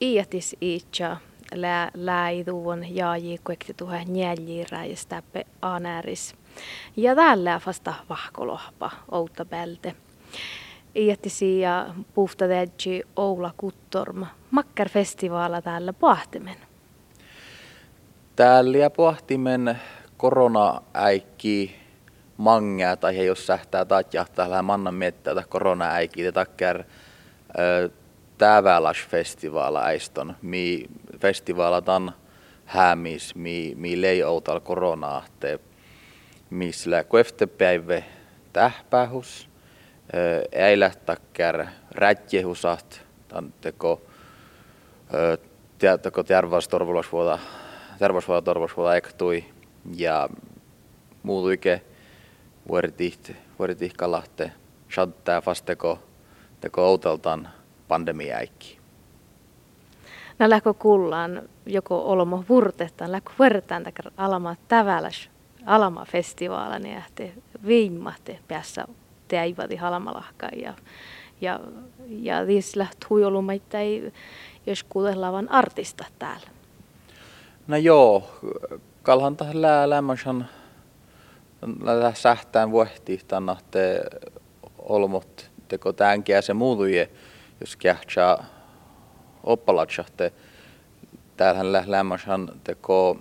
iätis itse lä läiduun jaaji kuekti tuhe njäljirä ja stäppe anäris. Ja täällä vasta vahkolohpa outa pälte. Iätisi ja puhta Oula Kuttorma. Makkar festivaala täällä pohtimen. Täällä pohtimen korona-äikki mangea tai jos sähtää tatjahtaa mannan mettää korona-äikki te takkar tävälas festivaala äiston, mi festivaala tan hämis, mi, mi lei outal koronaa, te misla päivä tähpähus, äilä takkar rätjehusat, tan teko, teko terveystorvallisuutta, terveysvuoda torvallisuutta ektui, ja muutuike vuoritihti, vuoritihkalahte, shattää fasteko, teko outaltan pandemiaikki. Nä lähkö kullaan joko olmo vurtettaan, lähkö vertaan takar alama täväläs alama festivaala, niin ähti viimahti päässä teivati halmalahka ja ja ja huijolumaita ei jos kuulellavan artista täällä. No joo, kalhan tähän lää sähtään vuohti tänne olmot teko tämänkin se muutuje jos kähtsä oppalatsatte, täällähän lämmäshän teko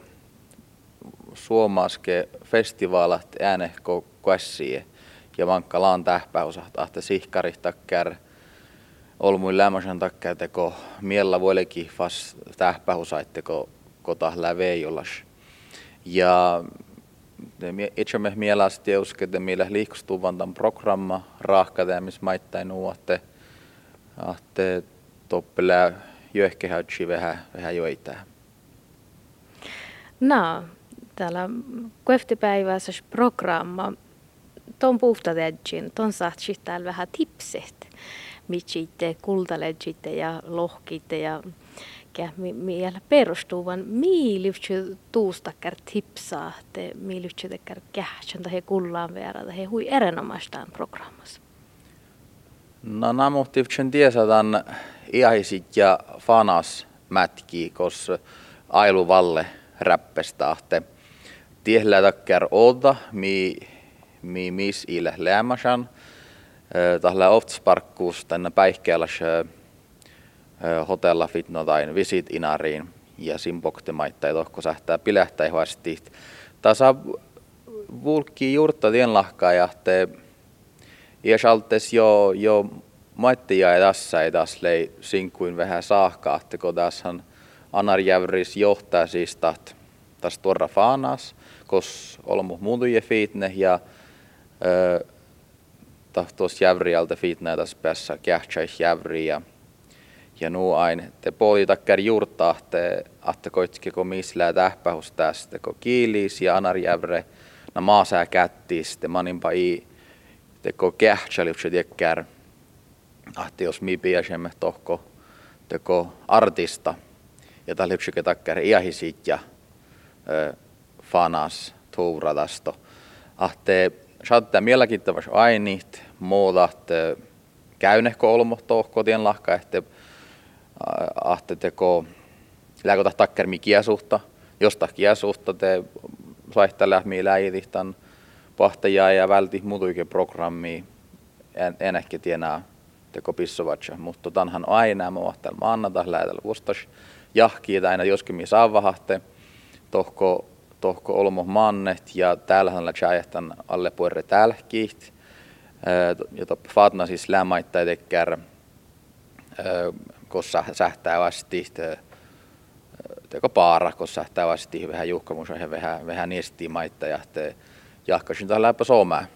suomaske festivaalat äänehko käsiä ja vankka laan tähpäusahta, että sihkari takkär. Olmuin lämmäsän takkär teko miellä vuolekin fas tähpäusaitteko kota läveijollas. Ja itse me mielestä että millä liikustuvan tämän programma rahkata, missä maittain nuotte, ahte toppelä jöhkehätsi vähän, vähän joita. No, täällä kueftipäivässä programma, ton puhtatetjin, ton saat täällä vähän tipset, mitsitte, kultaledjitte ja lohkitte ja vielä perustuvan miilyhtsy tuustakkar tipsaa, te miilyhtsy tekkar kähtsän tai kullaan verran, he hui erinomaistaan programmassa. No nämä tiedän tiesataan iahisit ja fanas mätki, koska ailu valle räppestahte. Tiehllä takkar oda, mi, mi mis ille lämmäsän. Tällä oftsparkkuus tänne päihkeäläs hotella fitnotain visit inariin ja simpokte maittai tohko sähtää pilähtäi vasti. Tasa vulkki juurta tien lahkaa ja te ja saltes jo, jo maittia ja tässä ei taas lei sinkuin vähän että kun tässähän Anarjävris johtaa siis taas tuoda faanas, kos olmu muutuje fiitne ja tahtos jävrialta fiitne taas päässä kähtsäis jävri ja ja nuu ain. Te poli takkar juurta te ahte koitski ko mislää tähpähus tästä ko kiilis ja anarjävre na maasää kättis te maninpa i teko kähtsäliukset jäkkär ahti jos mi piäsemme tohko teko artista ja tällä yksikä takkär iahisit ja fanas tuuradasto. Ahte saattaa mielenkiintoista ainit, muutat käynehko olmo tohko tien lahka, että ahte teko lääkota takkär mi kiasuhta, josta kiasuhta te saihtaa mi läidihtan pahtajaa ja välti muutuikin programmi. En, enäkin tienää teko pissovatsa, mutta tanhan aina mohtel maannata lähetällä vuostas jahkii aina joskin mi saavahte tohko tohko olmo mannet ja täällähän la chajahtan alle puerre ja top fatna siis lämmaittai tekkär kossa sähtää vasti teko paara, kossa sähtää vasti vähän juhkamus vähän vähän niesti maitta ja te jahkasin tällä läpä suomää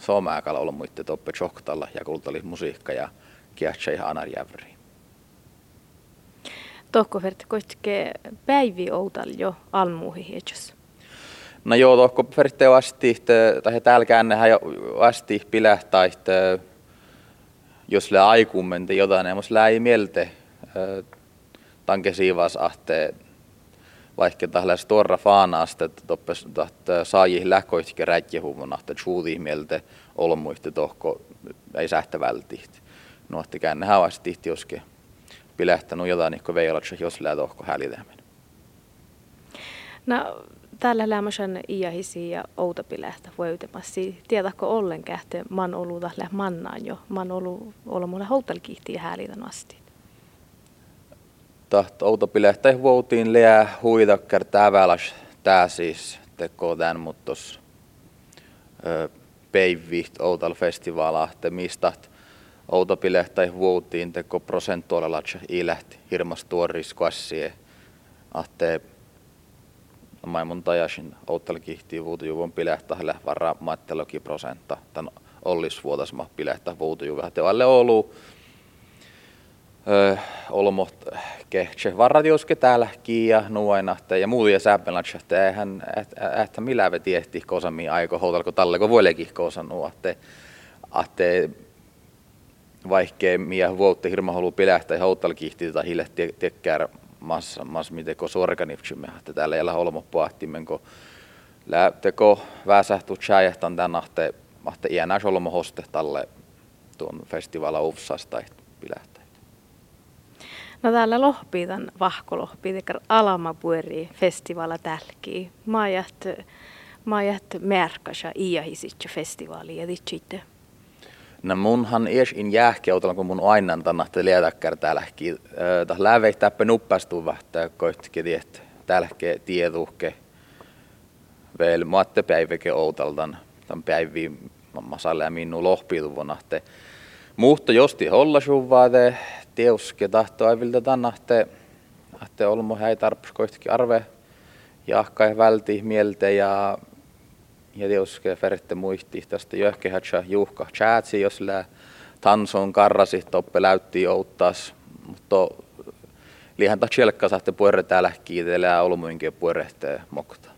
suomää kala olla muitte toppe choktalla ja kultali musiikka ja kiahtsa ihan anarjävri. Tohko verta koitke päivi outal jo almuuhi hietsos? No joo, tohko verta vasti, tai täällä käännehän jo vasti pilähtää, jos le aikummen te jotain, ja lää ei mielte tanke siivas ahte vaikka tällä stora faanaasta, että toppes saaji lähkoitke rätjehuvun, että tjuudi mielte olmuitte tohko ei sähtä vältihti nuotti käänne havasti joske pilähtänyt jotain niin veilatsa, jos lähtohko hälitäminen. No, täällä lämmösen iähisi ja outapilähtä voiutemassi. Tiedätkö ollen kähte man oluta lä mannaan jo? Man olu houtalkihti ja häälitän asti. Taht outapilähtä vuotiin lää huidakkar täväläs tää siis teko tän, mutta tos peivviht outal festivaala, te mistä outopilehtä vuotiin teko prosentuaalella ilähti hirmas tuoris kassie, ahte mun tajasin outal kihtii vuotu juvon pilehtähille varra matteloki prosenta, tän ollis vuotasma pilehtä vuotu juve. Te alle ollut olmot kehtse varradioske täällä kiia nuoinahte ja muuta ja säppelats, että eihän että millä ve tiehti kosami aiko houtalko talle ko voilekin kosan nuotte ahte vaikkei mie vuotte hirma halu pilähtää houtal kihti tai hille tekkär massa mas miten ko sorganiftsimme että täällä ei olmo pohtimen ko teko väsähtu chajehtan tän ahte ahte iänäs olmo hoste talle tuon festivala ufsasta pilähtää. No täällä lohpii tämän vahkolohpii, tekar alama pueri festivala tälkii. Mä jäht, mä jäht märkasa iähisitse festivaali ja ditsitte. No munhan ees in jäähkeutella, kun mun aina tänne liedäkkär täälläkin. Täh läveit täppä nuppastu vahtaa koitkin tiet täälläkin tieduhke. Veel maatte päiväke outaltan. Tämän päiviin mamma salle minun lohpiiluvona. Muhto josti holla suvaade teuske tahto aivilta tänahte, että olmo häi tarpus koistikin arve jahkai välti mieltä ja ja teuske ferette muisti tästä jöhkehätsä juhka chatsi, jos lää tanson karrasi toppe läytti outtas, mutta liihan ta saatte puerre täällä kiitellä ja olmuinkin puerrehte mokta.